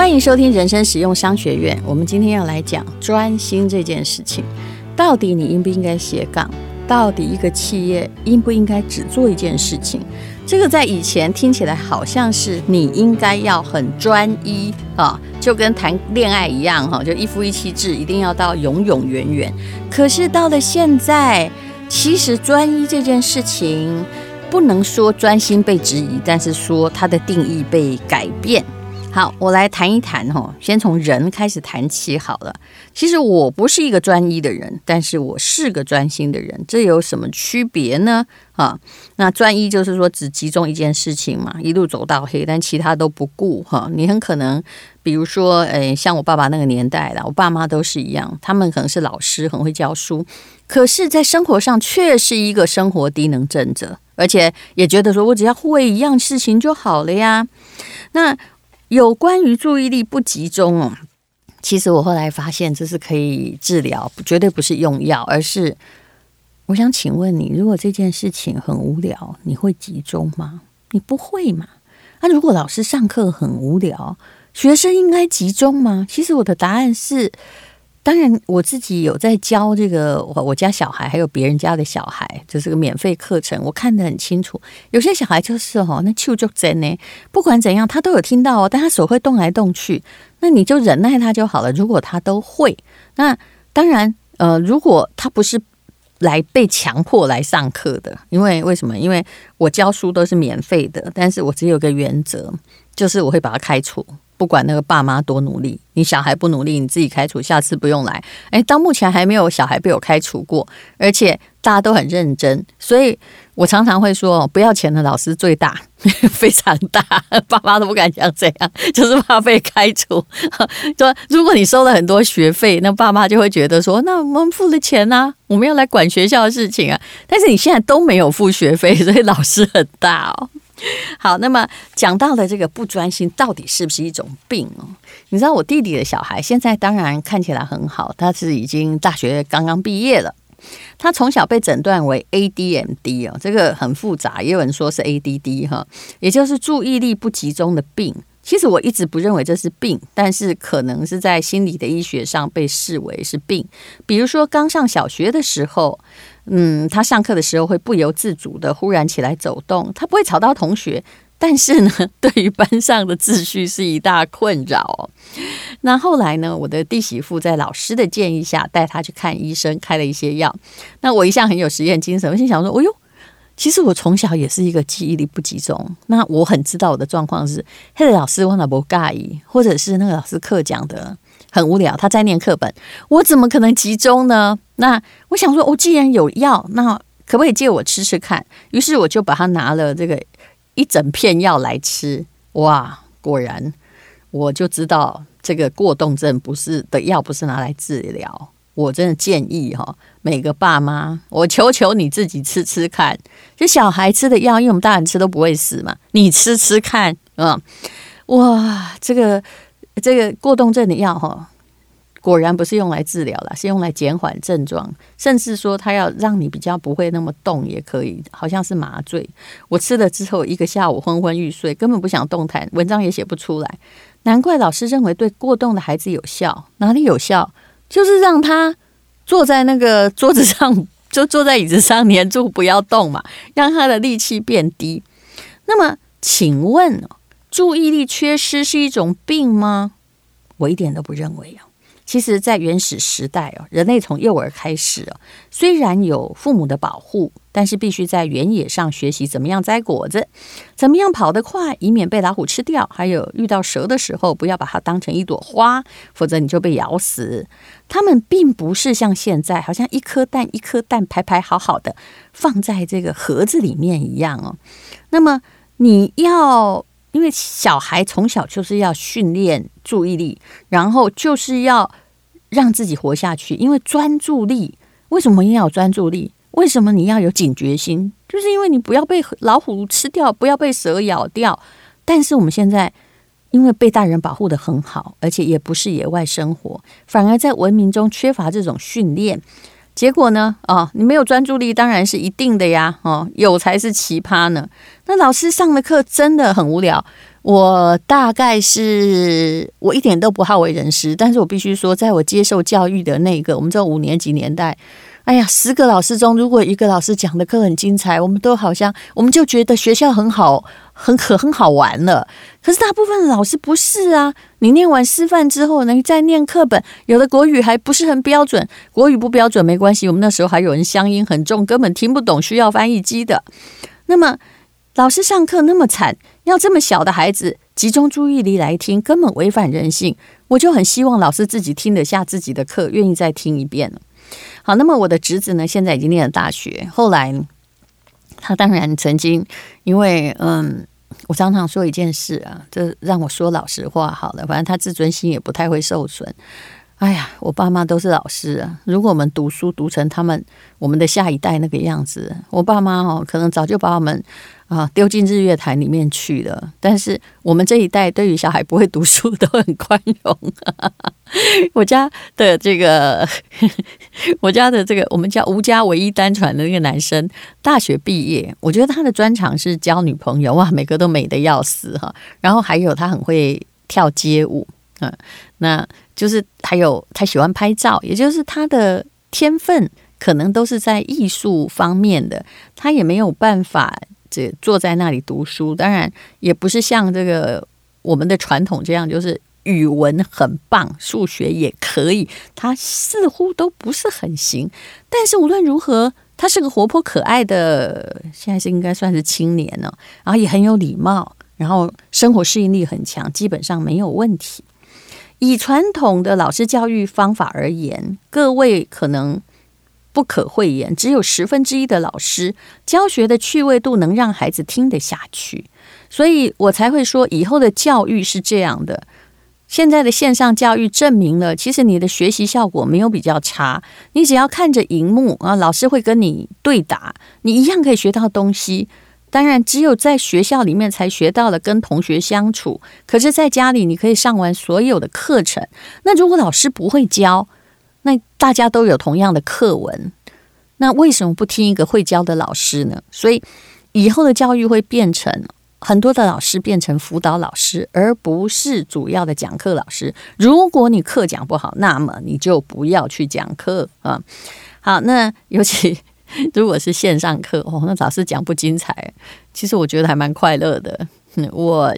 欢迎收听人生实用商学院。我们今天要来讲专心这件事情，到底你应不应该斜杠？到底一个企业应不应该只做一件事情？这个在以前听起来好像是你应该要很专一啊，就跟谈恋爱一样哈，就一夫一妻制，一定要到永永远远。可是到了现在，其实专一这件事情不能说专心被质疑，但是说它的定义被改变。好，我来谈一谈哈，先从人开始谈起好了。其实我不是一个专一的人，但是我是个专心的人，这有什么区别呢？啊，那专一就是说只集中一件事情嘛，一路走到黑，但其他都不顾哈。你很可能，比如说，诶，像我爸爸那个年代了，我爸妈都是一样，他们可能是老师，很会教书，可是，在生活上却是一个生活低能症者，而且也觉得说我只要会一样事情就好了呀。那有关于注意力不集中哦，其实我后来发现这是可以治疗，绝对不是用药，而是我想请问你，如果这件事情很无聊，你会集中吗？你不会嘛？那如果老师上课很无聊，学生应该集中吗？其实我的答案是。当然，我自己有在教这个我我家小孩，还有别人家的小孩，这是个免费课程，我看得很清楚。有些小孩就是哦，那手就真呢，不管怎样他都有听到哦，但他手会动来动去，那你就忍耐他就好了。如果他都会，那当然呃，如果他不是来被强迫来上课的，因为为什么？因为我教书都是免费的，但是我只有个原则，就是我会把他开除。不管那个爸妈多努力，你小孩不努力，你自己开除，下次不用来。诶，到目前还没有小孩被我开除过，而且大家都很认真，所以我常常会说，不要钱的老师最大，非常大，爸妈都不敢讲这样，就是怕被开除。说如果你收了很多学费，那爸妈就会觉得说，那我们付了钱啊，我们要来管学校的事情啊。但是你现在都没有付学费，所以老师很大哦。好，那么讲到的这个不专心，到底是不是一种病哦？你知道我弟弟的小孩现在当然看起来很好，他是已经大学刚刚毕业了。他从小被诊断为 ADMD 哦，这个很复杂，也有人说是 ADD 哈，也就是注意力不集中的病。其实我一直不认为这是病，但是可能是在心理的医学上被视为是病。比如说刚上小学的时候。嗯，他上课的时候会不由自主的忽然起来走动，他不会吵到同学，但是呢，对于班上的秩序是一大困扰。那后来呢，我的弟媳妇在老师的建议下带他去看医生，开了一些药。那我一向很有实验精神，我心想说：“哦呦，其实我从小也是一个记忆力不集中。那我很知道我的状况是，黑的老师我哪不介意，或者是那个老师课讲的。”很无聊，他在念课本，我怎么可能集中呢？那我想说，我、哦、既然有药，那可不可以借我吃吃看？于是我就把他拿了这个一整片药来吃，哇，果然我就知道这个过动症不是的药，不是拿来治疗。我真的建议哈，每个爸妈，我求求你自己吃吃看，就小孩吃的药，因为我们大人吃都不会死嘛，你吃吃看，嗯，哇，这个。这个过动症的药哈，果然不是用来治疗了，是用来减缓症状，甚至说它要让你比较不会那么动也可以，好像是麻醉。我吃了之后，一个下午昏昏欲睡，根本不想动弹，文章也写不出来。难怪老师认为对过动的孩子有效，哪里有效？就是让他坐在那个 桌子上，就坐在椅子上黏住不要动嘛，让他的力气变低。那么，请问？注意力缺失是一种病吗？我一点都不认为哦。其实，在原始时代哦，人类从幼儿开始哦，虽然有父母的保护，但是必须在原野上学习怎么样摘果子，怎么样跑得快，以免被老虎吃掉。还有遇到蛇的时候，不要把它当成一朵花，否则你就被咬死。他们并不是像现在，好像一颗蛋一颗蛋排排好好的放在这个盒子里面一样哦。那么你要。因为小孩从小就是要训练注意力，然后就是要让自己活下去。因为专注力，为什么要有专注力？为什么你要有警觉心？就是因为你不要被老虎吃掉，不要被蛇咬掉。但是我们现在因为被大人保护得很好，而且也不是野外生活，反而在文明中缺乏这种训练。结果呢？哦，你没有专注力，当然是一定的呀。哦，有才是奇葩呢。那老师上的课真的很无聊。我大概是我一点都不好为人师，但是我必须说，在我接受教育的那个我们这五年级年代，哎呀，十个老师中如果一个老师讲的课很精彩，我们都好像我们就觉得学校很好，很可很好玩了。可是大部分老师不是啊，你念完师范之后呢，你再念课本，有的国语还不是很标准，国语不标准没关系，我们那时候还有人乡音很重，根本听不懂，需要翻译机的。那么老师上课那么惨。要这么小的孩子集中注意力来听，根本违反人性。我就很希望老师自己听得下自己的课，愿意再听一遍。好，那么我的侄子呢，现在已经念了大学。后来他当然曾经，因为嗯，我常常说一件事啊，这让我说老实话好了，反正他自尊心也不太会受损。哎呀，我爸妈都是老师啊，如果我们读书读成他们我们的下一代那个样子，我爸妈哦，可能早就把我们。啊，丢进日月潭里面去了。但是我们这一代对于小孩不会读书都很宽容。我家的这个，我家的这个，我们家吴家唯一单传的那个男生，大学毕业，我觉得他的专长是交女朋友哇，每个都美得要死哈。然后还有他很会跳街舞，嗯，那就是还有他喜欢拍照，也就是他的天分可能都是在艺术方面的，他也没有办法。这坐在那里读书，当然也不是像这个我们的传统这样，就是语文很棒，数学也可以。他似乎都不是很行，但是无论如何，他是个活泼可爱的，现在是应该算是青年了，然后也很有礼貌，然后生活适应力很强，基本上没有问题。以传统的老师教育方法而言，各位可能。不可讳言，只有十分之一的老师教学的趣味度能让孩子听得下去，所以我才会说以后的教育是这样的。现在的线上教育证明了，其实你的学习效果没有比较差。你只要看着荧幕啊，老师会跟你对答，你一样可以学到东西。当然，只有在学校里面才学到了跟同学相处，可是在家里你可以上完所有的课程。那如果老师不会教，那大家都有同样的课文，那为什么不听一个会教的老师呢？所以以后的教育会变成很多的老师变成辅导老师，而不是主要的讲课老师。如果你课讲不好，那么你就不要去讲课啊。好，那尤其 如果是线上课哦，那老师讲不精彩，其实我觉得还蛮快乐的。我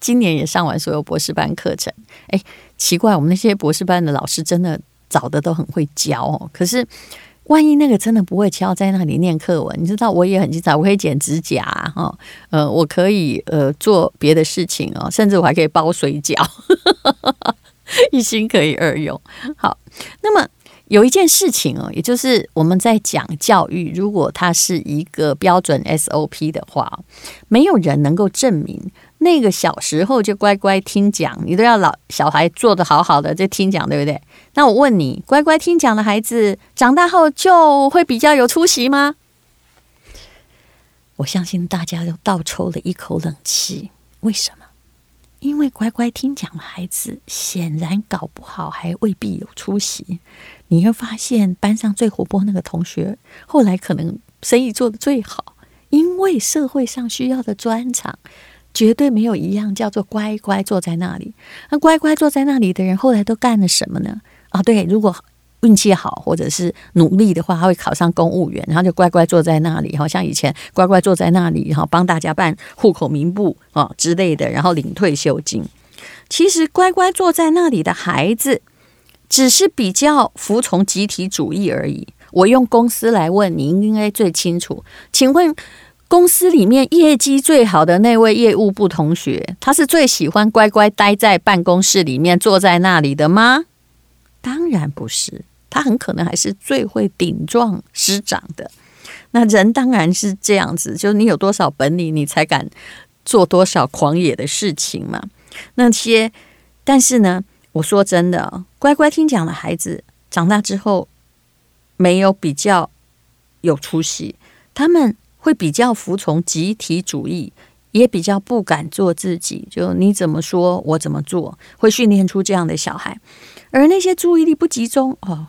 今年也上完所有博士班课程，哎，奇怪，我们那些博士班的老师真的。找的都很会教哦，可是万一那个真的不会教，在那里念课文，你知道我也很精彩，我可以剪指甲哈，呃，我可以呃做别的事情哦，甚至我还可以包水饺，一心可以二用。好，那么有一件事情哦，也就是我们在讲教育，如果它是一个标准 SOP 的话，没有人能够证明。那个小时候就乖乖听讲，你都要老小孩做的好好的就听讲，对不对？那我问你，乖乖听讲的孩子长大后就会比较有出息吗？我相信大家都倒抽了一口冷气。为什么？因为乖乖听讲的孩子显然搞不好还未必有出息。你会发现班上最活泼那个同学，后来可能生意做得最好，因为社会上需要的专长。绝对没有一样叫做乖乖坐在那里。那乖乖坐在那里的人，后来都干了什么呢？啊，对，如果运气好或者是努力的话，他会考上公务员，然后就乖乖坐在那里，好像以前乖乖坐在那里，然后帮大家办户口名簿啊之类的，然后领退休金。其实乖乖坐在那里的孩子，只是比较服从集体主义而已。我用公司来问你，应该最清楚。请问？公司里面业绩最好的那位业务部同学，他是最喜欢乖乖待在办公室里面坐在那里的吗？当然不是，他很可能还是最会顶撞师长的。那人当然是这样子，就是你有多少本领，你才敢做多少狂野的事情嘛。那些，但是呢，我说真的，乖乖听讲的孩子长大之后没有比较有出息，他们。会比较服从集体主义，也比较不敢做自己。就你怎么说，我怎么做，会训练出这样的小孩。而那些注意力不集中哦，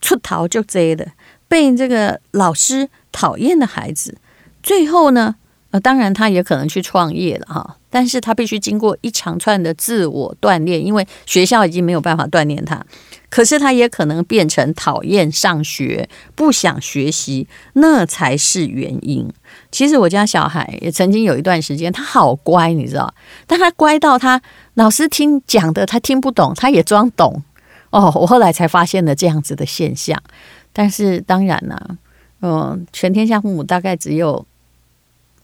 出逃就贼的，被这个老师讨厌的孩子，最后呢，呃，当然他也可能去创业了哈，但是他必须经过一长串的自我锻炼，因为学校已经没有办法锻炼他。可是他也可能变成讨厌上学、不想学习，那才是原因。其实我家小孩也曾经有一段时间，他好乖，你知道，但他乖到他老师听讲的他听不懂，他也装懂。哦，我后来才发现了这样子的现象。但是当然啦、嗯，全天下父母大概只有。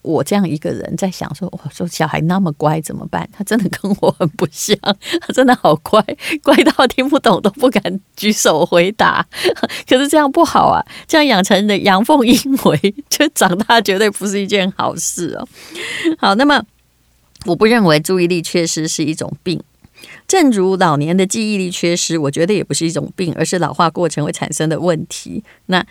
我这样一个人在想说，我说小孩那么乖怎么办？他真的跟我很不像，他真的好乖，乖到听不懂都不敢举手回答。可是这样不好啊，这样养成的阳奉阴违，就长大绝对不是一件好事哦。好，那么我不认为注意力缺失是一种病，正如老年的记忆力缺失，我觉得也不是一种病，而是老化过程会产生的问题。那。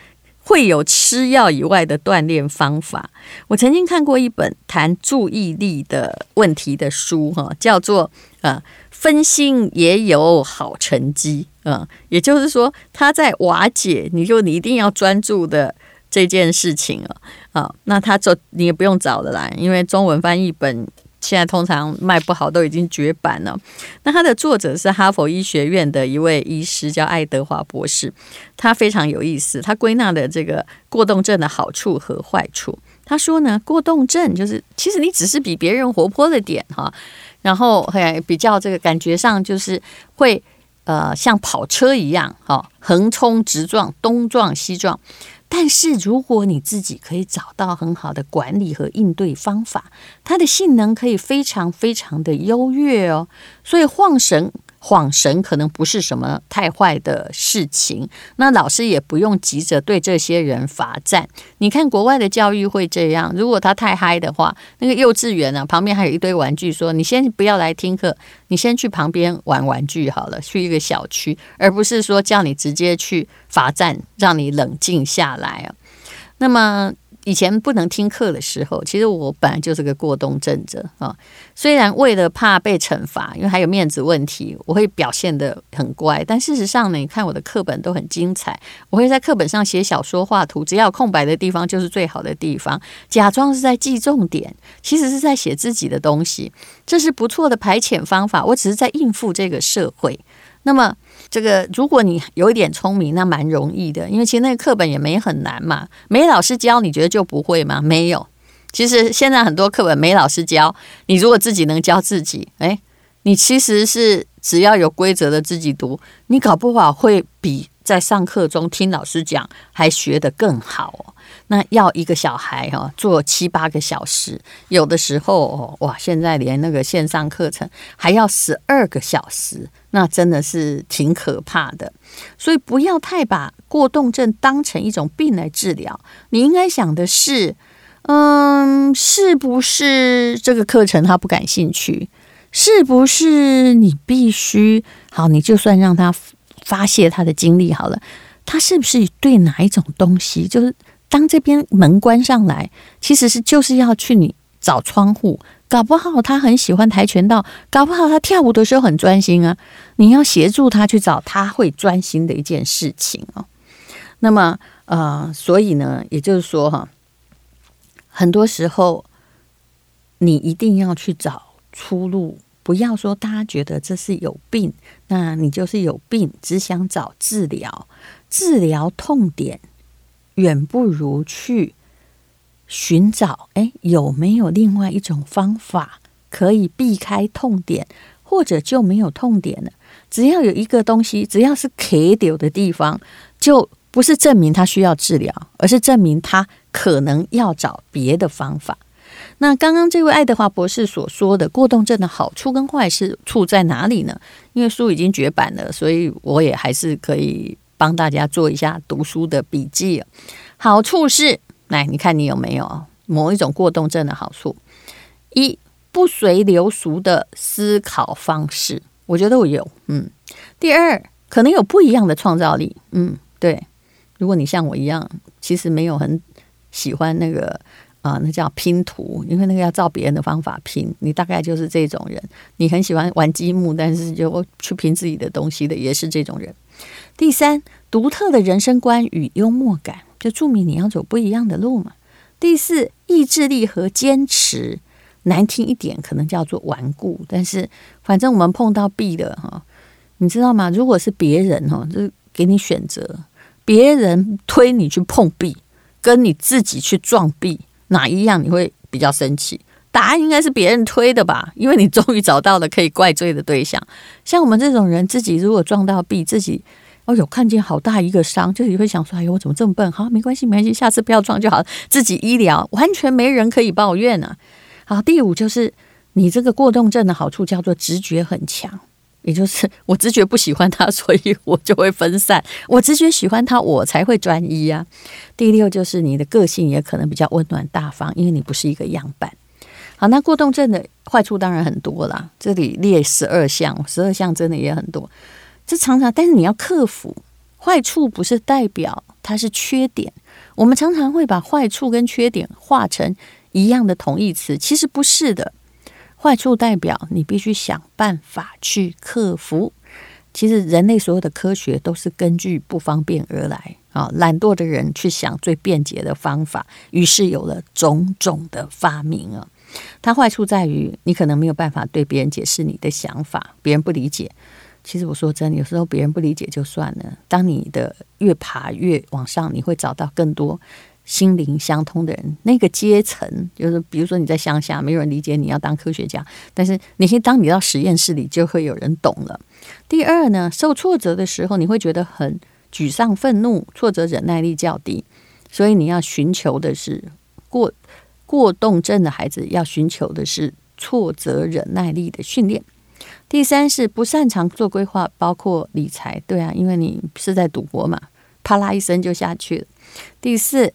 会有吃药以外的锻炼方法。我曾经看过一本谈注意力的问题的书，哈，叫做“呃，分心也有好成绩”。嗯，也就是说，他在瓦解你就你一定要专注的这件事情啊。啊，那他就你也不用找了啦，因为中文翻译本。现在通常卖不好，都已经绝版了。那他的作者是哈佛医学院的一位医师，叫爱德华博士。他非常有意思，他归纳的这个过动症的好处和坏处。他说呢，过动症就是其实你只是比别人活泼了点哈，然后还比较这个感觉上就是会呃像跑车一样哈，横冲直撞，东撞西撞。但是，如果你自己可以找到很好的管理和应对方法，它的性能可以非常非常的优越哦。所以晃神。晃神可能不是什么太坏的事情，那老师也不用急着对这些人罚站。你看国外的教育会这样，如果他太嗨的话，那个幼稚园啊旁边还有一堆玩具，说你先不要来听课，你先去旁边玩玩具好了，去一个小区，而不是说叫你直接去罚站，让你冷静下来啊。那么。以前不能听课的时候，其实我本来就是个过动症者啊。虽然为了怕被惩罚，因为还有面子问题，我会表现得很乖。但事实上呢，你看我的课本都很精彩，我会在课本上写小说、画图，只要空白的地方就是最好的地方，假装是在记重点，其实是在写自己的东西。这是不错的排遣方法。我只是在应付这个社会。那么。这个，如果你有一点聪明，那蛮容易的，因为其实那个课本也没很难嘛，没老师教，你觉得就不会吗？没有，其实现在很多课本没老师教，你如果自己能教自己，哎，你其实是只要有规则的自己读，你搞不好会比在上课中听老师讲还学得更好哦。那要一个小孩哈做七八个小时，有的时候哦哇，现在连那个线上课程还要十二个小时，那真的是挺可怕的。所以不要太把过动症当成一种病来治疗，你应该想的是，嗯，是不是这个课程他不感兴趣？是不是你必须好？你就算让他发泄他的精力好了，他是不是对哪一种东西就是？当这边门关上来，其实是就是要去你找窗户，搞不好他很喜欢跆拳道，搞不好他跳舞的时候很专心啊。你要协助他去找他会专心的一件事情哦。那么呃，所以呢，也就是说哈，很多时候你一定要去找出路，不要说大家觉得这是有病，那你就是有病，只想找治疗，治疗痛点。远不如去寻找，哎，有没有另外一种方法可以避开痛点，或者就没有痛点了？只要有一个东西，只要是可以丢的地方，就不是证明他需要治疗，而是证明他可能要找别的方法。那刚刚这位爱德华博士所说的过动症的好处跟坏处在哪里呢？因为书已经绝版了，所以我也还是可以。帮大家做一下读书的笔记。好处是，来，你看你有没有某一种过动症的好处？一，不随流俗的思考方式，我觉得我有。嗯。第二，可能有不一样的创造力。嗯，对。如果你像我一样，其实没有很喜欢那个啊、那叫拼图，因为那个要照别人的方法拼。你大概就是这种人。你很喜欢玩积木，但是就去拼自己的东西的，也是这种人。第三，独特的人生观与幽默感，就注明你要走不一样的路嘛。第四，意志力和坚持，难听一点可能叫做顽固，但是反正我们碰到 B 的哈，你知道吗？如果是别人哈，就给你选择，别人推你去碰 B，跟你自己去撞 B，哪一样你会比较生气？答案应该是别人推的吧，因为你终于找到了可以怪罪的对象。像我们这种人，自己如果撞到 B，自己哦哟看见好大一个伤，就是你会想说：哎呦，我怎么这么笨？好，没关系，没关系，下次不要撞就好。自己医疗完全没人可以抱怨啊。好，第五就是你这个过动症的好处叫做直觉很强，也就是 我直觉不喜欢他，所以我就会分散；我直觉喜欢他，我才会专一啊。第六就是你的个性也可能比较温暖大方，因为你不是一个样板。好，那过动症的坏处当然很多啦，这里列十二项，十二项真的也很多。这常常，但是你要克服坏处，不是代表它是缺点。我们常常会把坏处跟缺点画成一样的同义词，其实不是的。坏处代表你必须想办法去克服。其实人类所有的科学都是根据不方便而来啊，懒惰的人去想最便捷的方法，于是有了种种的发明啊。它坏处在于，你可能没有办法对别人解释你的想法，别人不理解。其实我说真，有时候别人不理解就算了。当你的越爬越往上，你会找到更多心灵相通的人。那个阶层，就是比如说你在乡下，没有人理解你要当科学家，但是你可以当你到实验室里，就会有人懂了。第二呢，受挫折的时候，你会觉得很沮丧、愤怒，挫折忍耐力较低，所以你要寻求的是过。过动症的孩子要寻求的是挫折忍耐力的训练。第三是不擅长做规划，包括理财。对啊，因为你是在赌博嘛，啪啦一声就下去了。第四，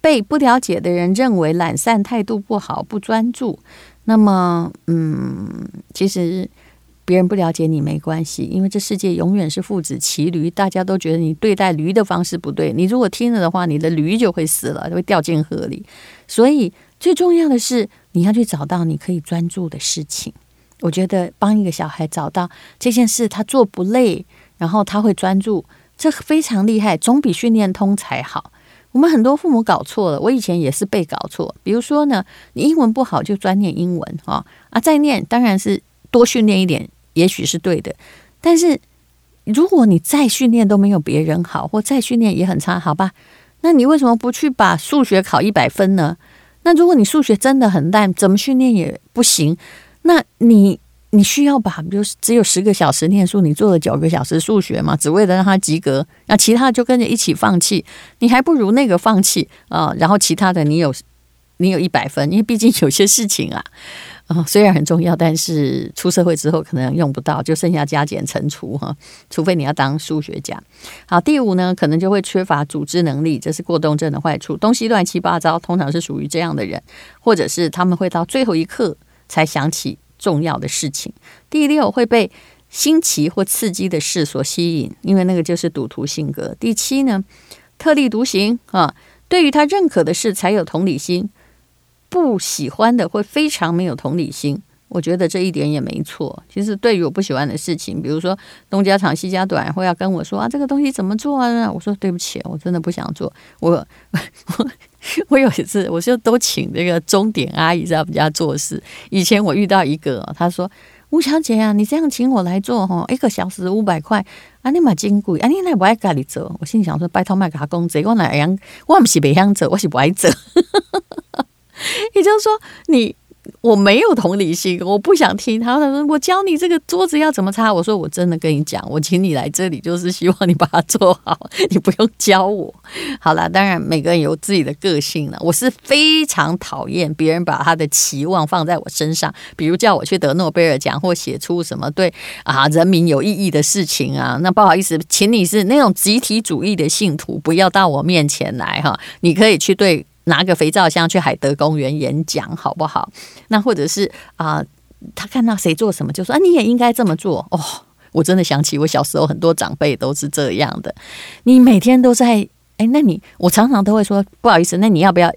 被不了解的人认为懒散、态度不好、不专注。那么，嗯，其实。别人不了解你没关系，因为这世界永远是父子骑驴，大家都觉得你对待驴的方式不对。你如果听了的话，你的驴就会死了，就会掉进河里。所以最重要的是，你要去找到你可以专注的事情。我觉得帮一个小孩找到这件事，他做不累，然后他会专注，这非常厉害，总比训练通才好。我们很多父母搞错了，我以前也是被搞错。比如说呢，你英文不好就专念英文啊啊，再念当然是多训练一点。也许是对的，但是如果你再训练都没有别人好，或再训练也很差，好吧？那你为什么不去把数学考一百分呢？那如果你数学真的很烂，怎么训练也不行，那你你需要把，比如只有十个小时念书，你做了九个小时数学嘛，只为了让他及格，那其他就跟着一起放弃，你还不如那个放弃啊，然后其他的你有你有一百分，因为毕竟有些事情啊。啊、虽然很重要，但是出社会之后可能用不到，就剩下加减乘除哈。除非你要当数学家。好，第五呢，可能就会缺乏组织能力，这是过动症的坏处。东西乱七八糟，通常是属于这样的人，或者是他们会到最后一刻才想起重要的事情。第六，会被新奇或刺激的事所吸引，因为那个就是赌徒性格。第七呢，特立独行啊，对于他认可的事才有同理心。不喜欢的会非常没有同理心，我觉得这一点也没错。其实对于我不喜欢的事情，比如说东家长西家短，会要跟我说啊，这个东西怎么做啊？我说对不起，我真的不想做。我我 我有一次，我就都请那个钟点阿姨在我们家做事。以前我遇到一个，他说吴小姐啊，你这样请我来做哈，一个小时五百块，啊你蛮金贵，啊你那不爱家里做。我心里想说，拜托卖给他工资，我哪样？我不是不想做，我是不爱做。也就是说，你我没有同理心，我不想听。他说：“我教你这个桌子要怎么擦。”我说：“我真的跟你讲，我请你来这里就是希望你把它做好，你不用教我。”好了，当然每个人有自己的个性了。我是非常讨厌别人把他的期望放在我身上，比如叫我去得诺贝尔奖或写出什么对啊人民有意义的事情啊。那不好意思，请你是那种集体主义的信徒，不要到我面前来哈。你可以去对。拿个肥皂箱去海德公园演讲好不好？那或者是啊、他看到谁做什么就说啊，你也应该这么做哦。我真的想起我小时候很多长辈都是这样的。你每天都在哎，那你我常常都会说不好意思，那你要不要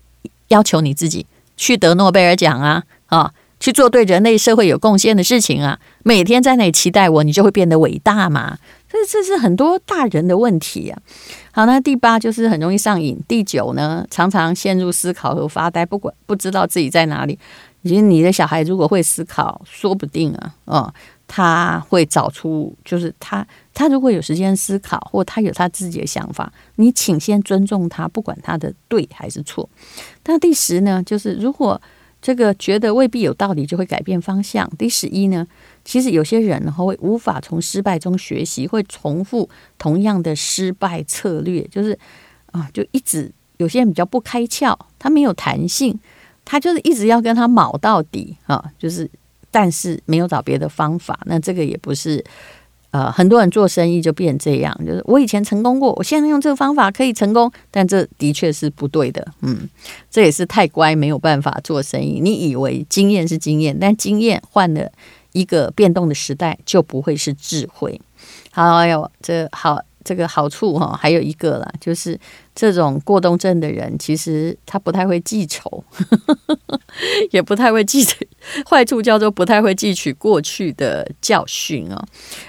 要求你自己去得诺贝尔奖啊？啊，去做对人类社会有贡献的事情啊？每天在那里期待我，你就会变得伟大嘛？所以这是很多大人的问题啊。好，那第八就是很容易上瘾。第九呢，常常陷入思考和发呆，不管不知道自己在哪里。其实你的小孩如果会思考，说不定啊，哦，他会找出，就是他他如果有时间思考，或他有他自己的想法，你请先尊重他，不管他的对还是错。那第十呢，就是如果这个觉得未必有道理，就会改变方向。第十一呢，其实有些人呢会无法从失败中学习，会重复同样的失败策略，就是啊，就一直有些人比较不开窍，他没有弹性，他就是一直要跟他卯到底啊，就是但是没有找别的方法，那这个也不是。呃，很多人做生意就变这样，就是我以前成功过，我现在用这个方法可以成功，但这的确是不对的。嗯，这也是太乖，没有办法做生意。你以为经验是经验，但经验换了一个变动的时代，就不会是智慧。好，哎呦，这好。这个好处哈，还有一个啦，就是这种过动症的人，其实他不太会记仇，也不太会记。坏处叫做不太会记取过去的教训哦。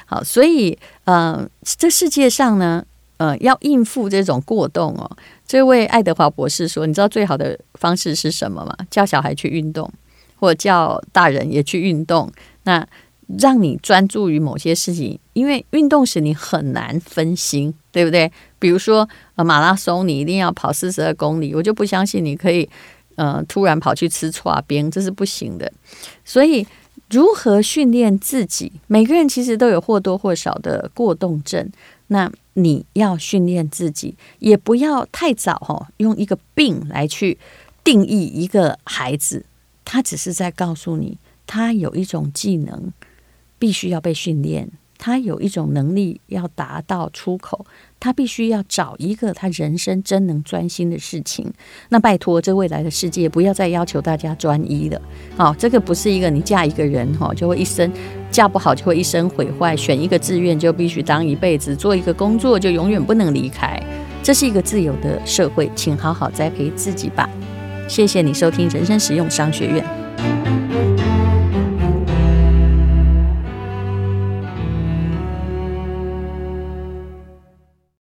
好，所以呃，这世界上呢，呃，要应付这种过动哦，这位爱德华博士说，你知道最好的方式是什么吗？叫小孩去运动，或叫大人也去运动。那让你专注于某些事情，因为运动时你很难分心，对不对？比如说呃，马拉松你一定要跑四十二公里，我就不相信你可以呃突然跑去吃剉冰，这是不行的。所以如何训练自己？每个人其实都有或多或少的过动症，那你要训练自己，也不要太早哈，用一个病来去定义一个孩子，他只是在告诉你，他有一种技能。必须要被训练，他有一种能力要达到出口，他必须要找一个他人生真能专心的事情。那拜托，这未来的世界不要再要求大家专一了。好、哦，这个不是一个你嫁一个人哈、就会一生嫁不好就会一生毁坏。选一个志愿就必须当一辈子，做一个工作就永远不能离开。这是一个自由的社会，请好好栽培自己吧。谢谢你收听人生实用商学院。